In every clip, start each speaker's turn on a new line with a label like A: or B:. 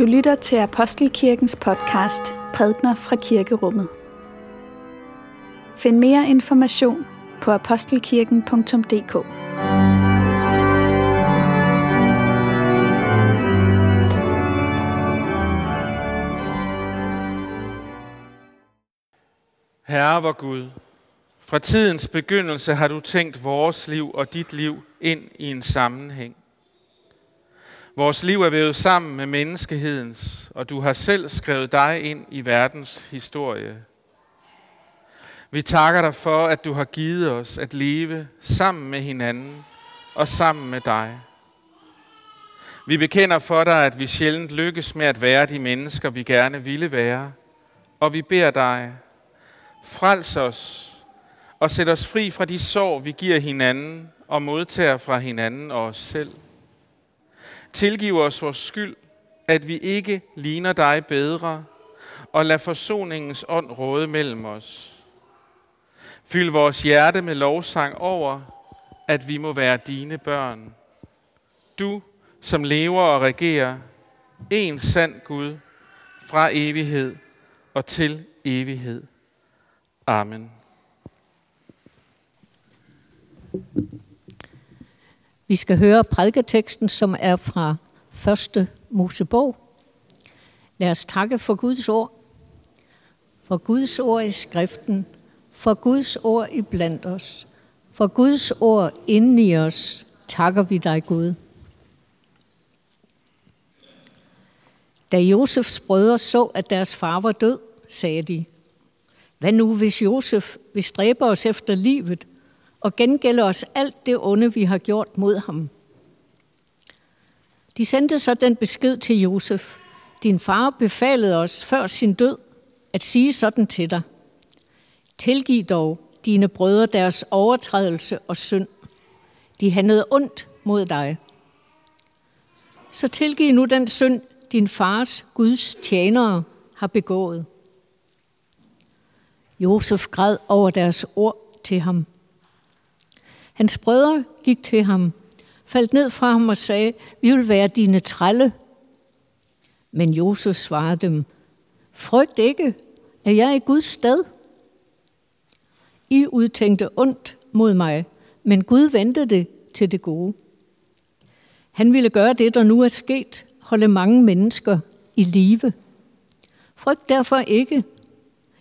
A: Du lytter til Apostelkirkens podcast Prædner fra Kirkerummet. Find mere information på apostelkirken.dk.
B: Herre vor Gud, fra tidens begyndelse har du tænkt vores liv og dit liv ind i en sammenhæng. Vores liv er vævet sammen med menneskehedens, og du har selv skrevet dig ind i verdens historie. Vi takker dig for, at du har givet os at leve sammen med hinanden og sammen med dig. Vi bekender for dig, at vi sjældent lykkes med at være de mennesker, vi gerne ville være, og vi beder dig, frels os og sæt os fri fra de sår, vi giver hinanden og modtager fra hinanden og os selv. Tilgiv os vores skyld, at vi ikke ligner dig bedre, og lad forsoningens ånd råde mellem os. Fyld vores hjerte med lovsang over, at vi må være dine børn. Du, som lever og regerer, en sand Gud, fra evighed og til evighed. Amen.
C: Vi skal høre prædiketeksten, som er fra 1. Mosebog. Lad os takke for Guds ord. For Guds ord i skriften. For Guds ord i blandt os. For Guds ord inden i os. Takker vi dig, Gud. Da Josefs brødre så, at deres far var død, sagde de, hvad nu, hvis Josef vil stræbe os efter livet og gengælde os alt det onde, vi har gjort mod ham? De sendte så den besked til Josef. Din far befalede os før sin død at sige sådan til dig. Tilgiv dog dine brødre deres overtrædelse og synd. De handlede ondt mod dig. Så tilgiv nu den synd, din fars Guds tjenere har begået. Josef græd over deres ord til ham. Hans brødre gik til ham, faldt ned fra ham og sagde, vi vil være dine trælle. Men Josef svarede dem, frygt ikke, at jeg er i Guds sted. I udtænkte ondt mod mig, men Gud vendte det til det gode. Han ville gøre det, der nu er sket, holde mange mennesker i live. Frygt derfor ikke,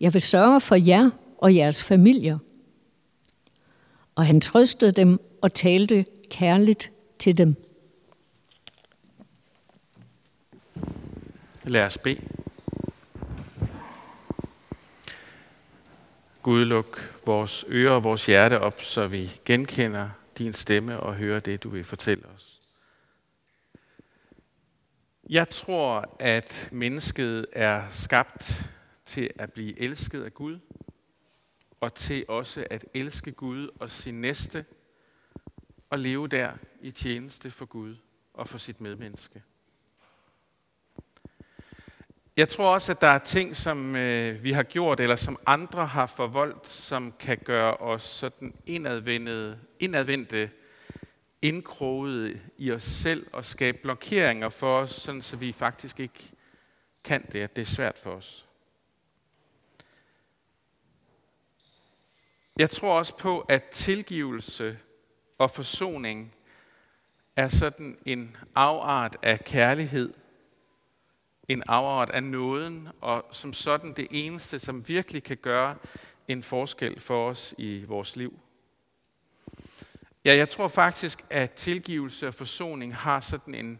C: jeg vil sørge for jer og jeres familier. Og han trøstede dem og talte kærligt til dem.
B: Lad os bede. Gud, luk vores ører og vores hjerte op, så vi genkender din stemme og hører det, du vil fortælle os. Jeg tror, at mennesket er skabt til at blive elsket af Gud, og til også at elske Gud og sin næste, og leve der i tjeneste for Gud og for sit medmenneske. Jeg tror også, at der er ting, som øh, vi har gjort, eller som andre har forvoldt, som kan gøre os sådan indadvendte, indadvendte indkroget i os selv og skabe blokeringer for os, sådan så vi faktisk ikke kan det, at det er svært for os. Jeg tror også på, at tilgivelse og forsoning er sådan en afart af kærlighed, en afart af nåden, og som sådan det eneste, som virkelig kan gøre en forskel for os i vores liv. Ja, jeg tror faktisk, at tilgivelse og forsoning har sådan en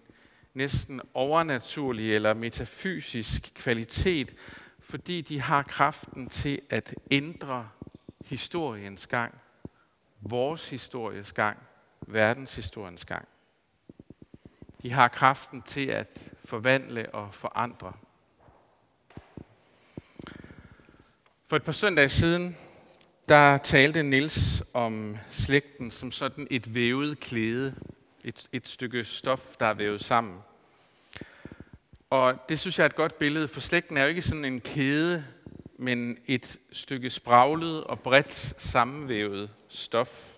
B: næsten overnaturlig eller metafysisk kvalitet, fordi de har kraften til at ændre historiens gang, vores histories gang, verdenshistoriens gang. De har kraften til at forvandle og forandre. For et par søndage siden, der talte Nils om slægten som sådan et vævet klæde, et, et stykke stof, der er vævet sammen. Og det synes jeg er et godt billede, for slægten er jo ikke sådan en kæde, men et stykke spraglet og bredt sammenvævet stof,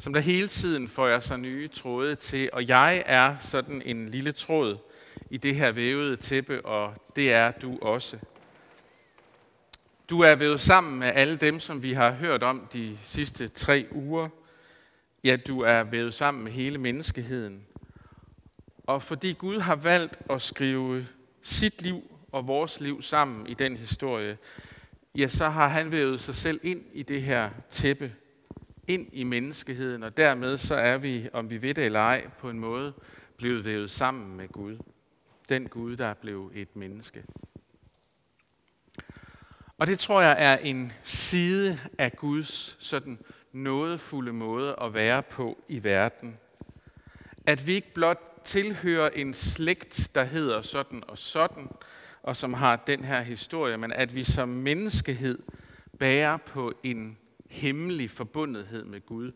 B: som der hele tiden får jeg sig nye tråde til, og jeg er sådan en lille tråd i det her vævede tæppe, og det er du også. Du er vævet sammen med alle dem, som vi har hørt om de sidste tre uger. Ja, du er vævet sammen med hele menneskeheden. Og fordi Gud har valgt at skrive sit liv og vores liv sammen i den historie, ja, så har han vævet sig selv ind i det her tæppe, ind i menneskeheden, og dermed så er vi, om vi ved det eller ej, på en måde blevet vævet sammen med Gud. Den Gud, der blev et menneske. Og det tror jeg er en side af Guds sådan nådefulde måde at være på i verden. At vi ikke blot tilhører en slægt, der hedder sådan og sådan, og som har den her historie, men at vi som menneskehed bærer på en hemmelig forbundethed med Gud.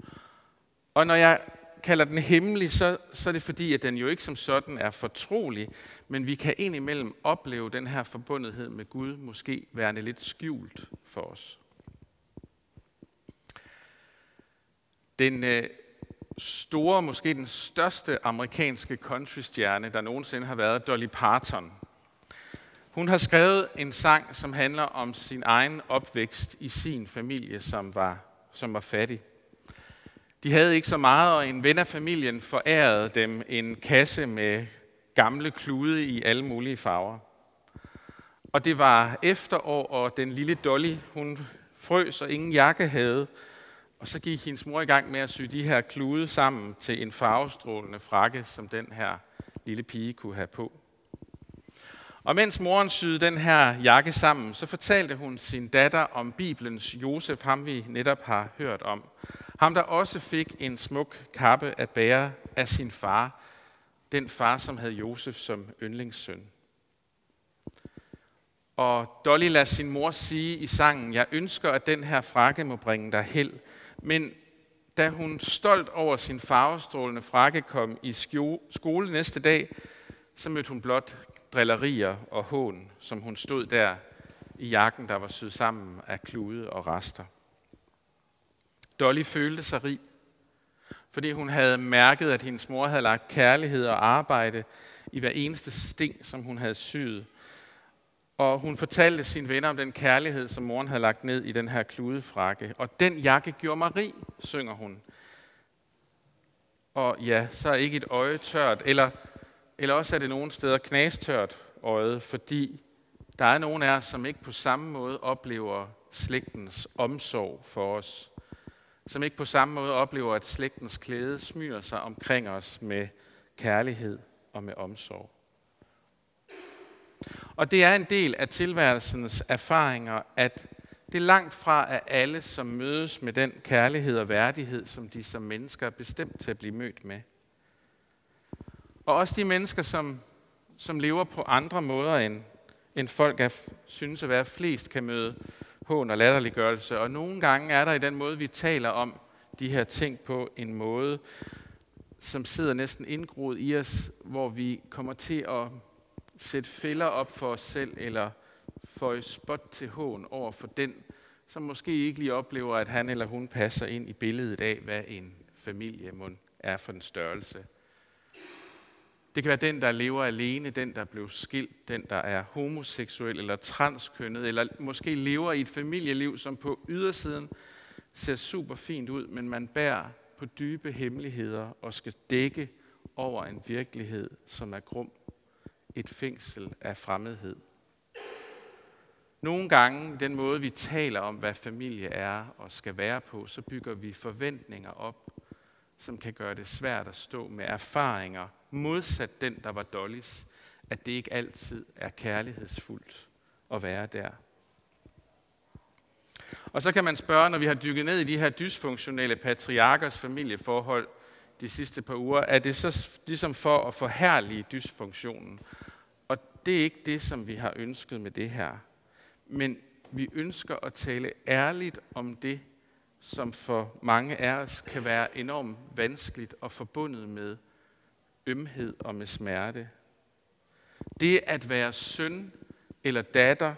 B: Og når jeg kalder den hemmelig, så, så er det fordi, at den jo ikke som sådan er fortrolig, men vi kan indimellem opleve den her forbundethed med Gud måske værende lidt skjult for os. Den øh, store, måske den største amerikanske countrystjerne, der nogensinde har været, Dolly Parton. Hun har skrevet en sang, som handler om sin egen opvækst i sin familie, som var, som var fattig. De havde ikke så meget, og en ven af familien forærede dem en kasse med gamle klude i alle mulige farver. Og det var efterår, og den lille Dolly, hun frøs og ingen jakke havde. Og så gik hendes mor i gang med at sy de her klude sammen til en farvestrålende frakke, som den her lille pige kunne have på. Og mens moren syede den her jakke sammen, så fortalte hun sin datter om Bibelens Josef, ham vi netop har hørt om. Ham, der også fik en smuk kappe at bære af sin far, den far, som havde Josef som yndlingssøn. Og Dolly lader sin mor sige i sangen, jeg ønsker, at den her frakke må bringe dig held. Men da hun stolt over sin farvestrålende frakke kom i skole næste dag, så mødte hun blot drillerier og hån, som hun stod der i jakken, der var syet sammen af klude og rester. Dolly følte sig rig, fordi hun havde mærket, at hendes mor havde lagt kærlighed og arbejde i hver eneste sting, som hun havde syet. Og hun fortalte sine venner om den kærlighed, som moren havde lagt ned i den her kludefrakke. Og den jakke gjorde mig rig, synger hun. Og ja, så er ikke et øje tørt, eller, eller også er det nogle steder knastørt øjet, fordi der er nogen af os, som ikke på samme måde oplever slægtens omsorg for os som ikke på samme måde oplever, at slægtens klæde smyrer sig omkring os med kærlighed og med omsorg. Og det er en del af tilværelsens erfaringer, at det langt fra er alle, som mødes med den kærlighed og værdighed, som de som mennesker er bestemt til at blive mødt med. Og også de mennesker, som, som lever på andre måder, end, end folk er, synes at være flest, kan møde hån og latterliggørelse. Og nogle gange er der i den måde, vi taler om de her ting på, en måde, som sidder næsten indgroet i os, hvor vi kommer til at sætte fælder op for os selv, eller få et spot til hån over for den, som måske ikke lige oplever, at han eller hun passer ind i billedet af, hvad en familie er for en størrelse. Det kan være den, der lever alene, den, der blev skilt, den, der er homoseksuel eller transkønnet, eller måske lever i et familieliv, som på ydersiden ser super fint ud, men man bærer på dybe hemmeligheder og skal dække over en virkelighed, som er grum. Et fængsel af fremmedhed. Nogle gange, den måde vi taler om, hvad familie er og skal være på, så bygger vi forventninger op, som kan gøre det svært at stå med erfaringer, modsat den, der var Dollys, at det ikke altid er kærlighedsfuldt at være der. Og så kan man spørge, når vi har dykket ned i de her dysfunktionelle patriarkers familieforhold de sidste par uger, er det så ligesom for at forhærlige dysfunktionen? Og det er ikke det, som vi har ønsket med det her. Men vi ønsker at tale ærligt om det, som for mange af os kan være enormt vanskeligt og forbundet med ømhed og med smerte. Det at være søn eller datter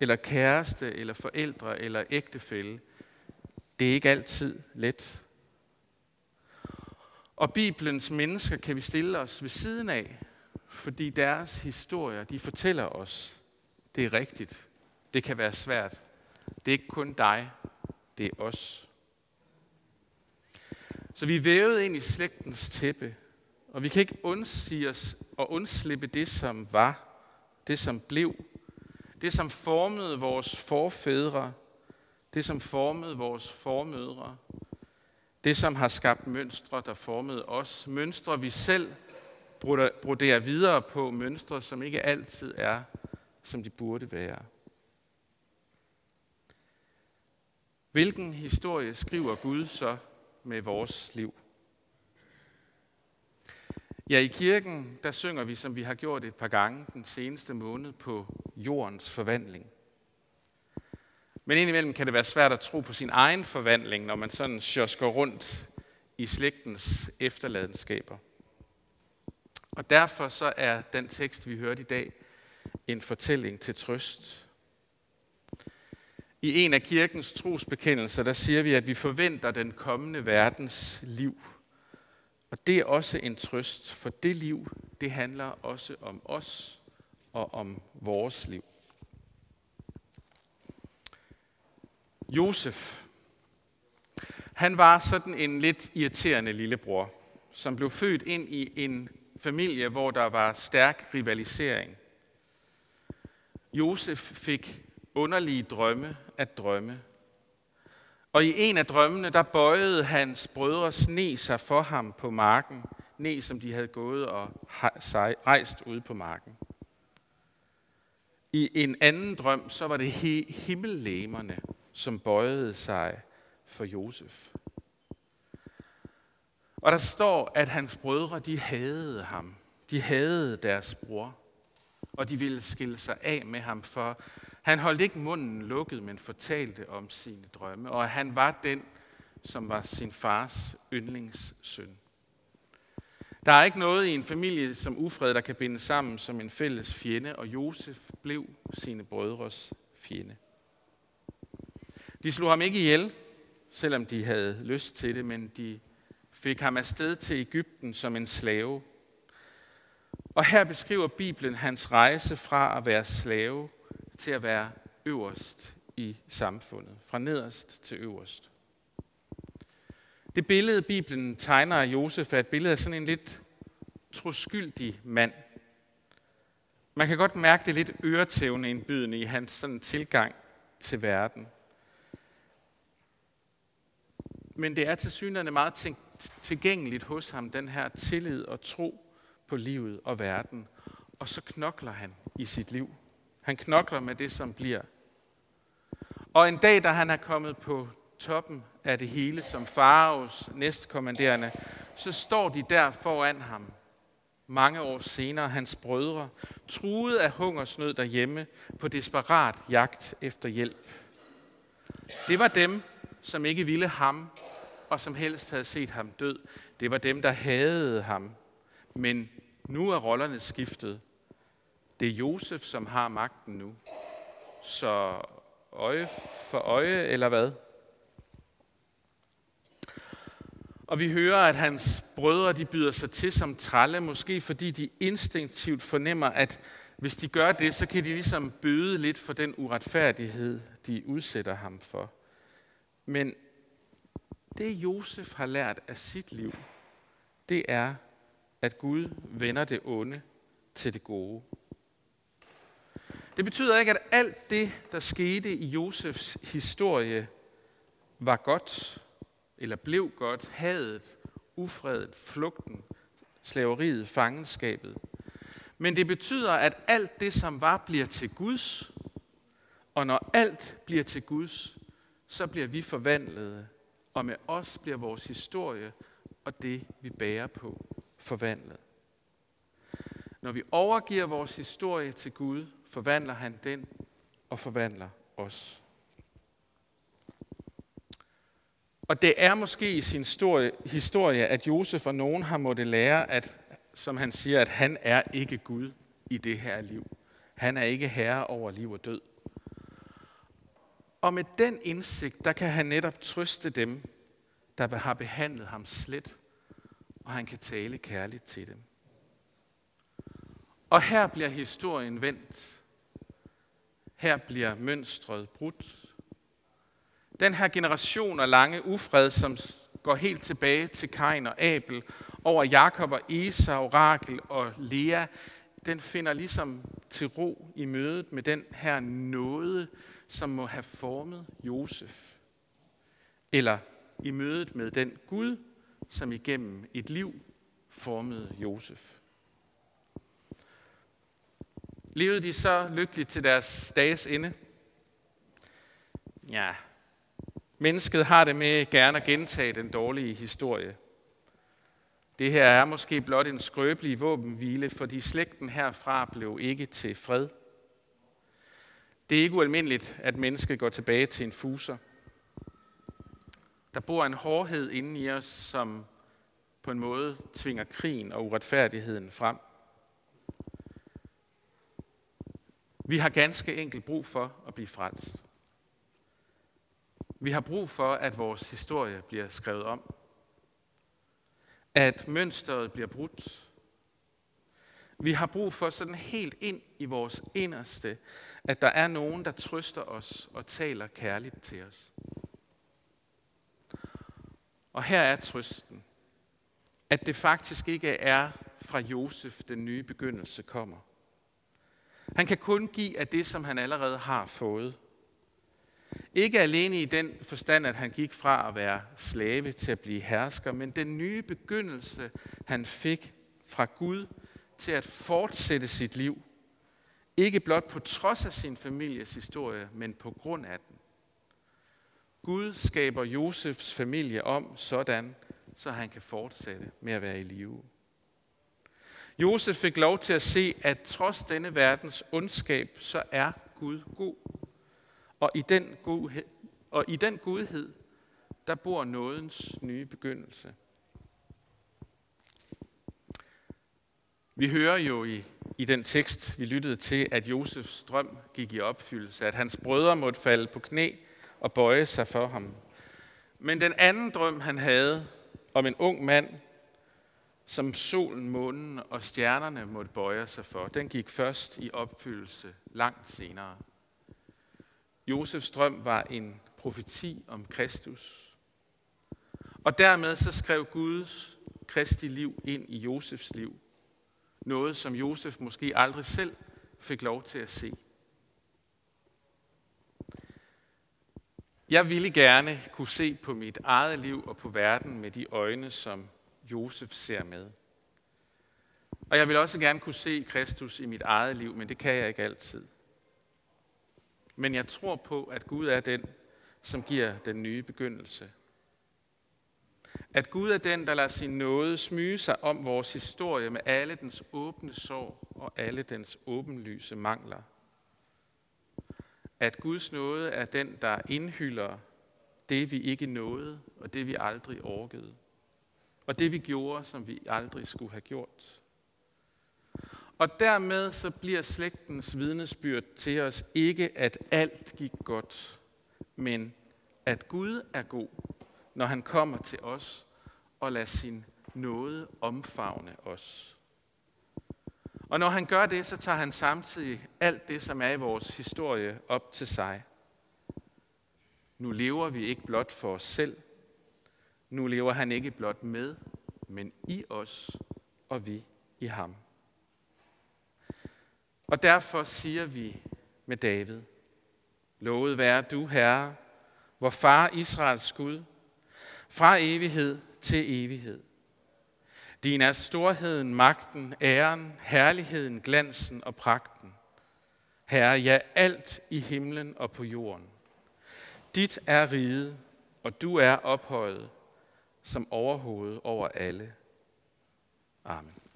B: eller kæreste eller forældre eller ægtefælle, det er ikke altid let. Og Bibelens mennesker kan vi stille os ved siden af, Fordi deres historier, de fortæller os, det er rigtigt. Det kan være svært. Det er ikke kun dig, det er os. Så vi er vævet ind i slægtens tæppe, og vi kan ikke undsige os og undslippe det, som var, det, som blev, det, som formede vores forfædre, det, som formede vores formødre, det, som har skabt mønstre, der formede os, mønstre, vi selv broderer videre på, mønstre, som ikke altid er, som de burde være. Hvilken historie skriver Gud så med vores liv? Ja, i kirken, der synger vi, som vi har gjort et par gange den seneste måned, på jordens forvandling. Men indimellem kan det være svært at tro på sin egen forvandling, når man sådan sjosker rundt i slægtens efterladenskaber. Og derfor så er den tekst, vi hørte i dag, en fortælling til trøst. I en af kirkens trosbekendelser, der siger vi, at vi forventer den kommende verdens liv. Og det er også en trøst, for det liv, det handler også om os og om vores liv. Josef, han var sådan en lidt irriterende lillebror, som blev født ind i en familie, hvor der var stærk rivalisering. Josef fik underlige drømme at drømme. Og i en af drømmene, der bøjede hans brødre sne sig for ham på marken, ne som de havde gået og rejst ude på marken. I en anden drøm, så var det himmellæmerne, som bøjede sig for Josef. Og der står, at hans brødre, de hadede ham. De hadede deres bror. Og de ville skille sig af med ham, for han holdt ikke munden lukket, men fortalte om sine drømme. Og han var den, som var sin fars yndlingssøn. Der er ikke noget i en familie som ufred, der kan binde sammen som en fælles fjende, og Josef blev sine brødres fjende. De slog ham ikke ihjel, selvom de havde lyst til det, men de fik ham afsted til Ægypten som en slave. Og her beskriver Bibelen hans rejse fra at være slave til at være øverst i samfundet, fra nederst til øverst. Det billede, Bibelen tegner af Josef, er et billede af sådan en lidt troskyldig mand. Man kan godt mærke det lidt øretævne indbydende i hans sådan tilgang til verden. Men det er til synligheden meget tilgængeligt hos ham, den her tillid og tro på livet og verden. Og så knokler han i sit liv. Han knokler med det, som bliver. Og en dag, da han er kommet på toppen af det hele som faraos næstkommanderende, så står de der foran ham mange år senere, hans brødre, truet af hungersnød derhjemme på desperat jagt efter hjælp. Det var dem, som ikke ville ham, og som helst havde set ham død. Det var dem, der hadede ham. Men nu er rollerne skiftet. Det er Josef, som har magten nu. Så øje for øje, eller hvad? Og vi hører, at hans brødre de byder sig til som tralle, måske fordi de instinktivt fornemmer, at hvis de gør det, så kan de ligesom bøde lidt for den uretfærdighed, de udsætter ham for. Men det Josef har lært af sit liv, det er, at Gud vender det onde til det gode. Det betyder ikke, at alt det, der skete i Josefs historie, var godt, eller blev godt, hadet, ufredet, flugten, slaveriet, fangenskabet. Men det betyder, at alt det, som var, bliver til Guds, og når alt bliver til Guds, så bliver vi forvandlede, og med os bliver vores historie og det, vi bærer på, forvandlet. Når vi overgiver vores historie til Gud, forvandler han den og forvandler os. Og det er måske i sin historie, at Josef og nogen har måttet lære, at, som han siger, at han er ikke Gud i det her liv. Han er ikke herre over liv og død. Og med den indsigt, der kan han netop trøste dem, der har behandlet ham slet, og han kan tale kærligt til dem. Og her bliver historien vendt. Her bliver mønstret brudt. Den her generation af lange ufred, som går helt tilbage til Kain og Abel, over Jakob og Esau, Rakel og Lea, den finder ligesom til ro i mødet med den her nåde, som må have formet Josef. Eller i mødet med den Gud, som igennem et liv formede Josef. Levede de så lykkeligt til deres dages ende? Ja, mennesket har det med gerne at gentage den dårlige historie. Det her er måske blot en skrøbelig våbenhvile, fordi slægten herfra blev ikke til fred. Det er ikke ualmindeligt, at mennesket går tilbage til en fuser. Der bor en hårdhed inde i os, som på en måde tvinger krigen og uretfærdigheden frem. Vi har ganske enkelt brug for at blive frelst. Vi har brug for, at vores historie bliver skrevet om. At mønstret bliver brudt. Vi har brug for sådan helt ind i vores inderste, at der er nogen, der trøster os og taler kærligt til os. Og her er trøsten, at det faktisk ikke er fra Josef, den nye begyndelse kommer. Han kan kun give af det, som han allerede har fået. Ikke alene i den forstand, at han gik fra at være slave til at blive hersker, men den nye begyndelse, han fik fra Gud til at fortsætte sit liv. Ikke blot på trods af sin families historie, men på grund af den. Gud skaber Josefs familie om sådan, så han kan fortsætte med at være i live. Josef fik lov til at se, at trods denne verdens ondskab, så er Gud god. Og i den, godhed, og i den godhed, der bor nådens nye begyndelse. Vi hører jo i, i den tekst, vi lyttede til, at Josefs drøm gik i opfyldelse, at hans brødre måtte falde på knæ og bøje sig for ham. Men den anden drøm, han havde om en ung mand, som solen, månen og stjernerne måtte bøje sig for, den gik først i opfyldelse langt senere. Josefs drøm var en profeti om Kristus. Og dermed så skrev Guds kristi liv ind i Josefs liv. Noget, som Josef måske aldrig selv fik lov til at se. Jeg ville gerne kunne se på mit eget liv og på verden med de øjne, som Josef ser med. Og jeg vil også gerne kunne se Kristus i mit eget liv, men det kan jeg ikke altid. Men jeg tror på, at Gud er den, som giver den nye begyndelse. At Gud er den, der lader sin nåde smyge sig om vores historie med alle dens åbne sår og alle dens åbenlyse mangler. At Guds nåde er den, der indhylder det, vi ikke nåede, og det, vi aldrig orkede. Og det, vi gjorde, som vi aldrig skulle have gjort. Og dermed så bliver slægtens vidnesbyrd til os ikke, at alt gik godt, men at Gud er god, når han kommer til os og lader sin nåde omfavne os. Og når han gør det, så tager han samtidig alt det, som er i vores historie, op til sig. Nu lever vi ikke blot for os selv. Nu lever han ikke blot med, men i os og vi i ham. Og derfor siger vi med David, Lovet være du, Herre, vor far Israels Gud, fra evighed til evighed. Din er storheden, magten, æren, herligheden, glansen og pragten. Herre, ja, alt i himlen og på jorden. Dit er riget, og du er ophøjet som overhoved over alle. Amen.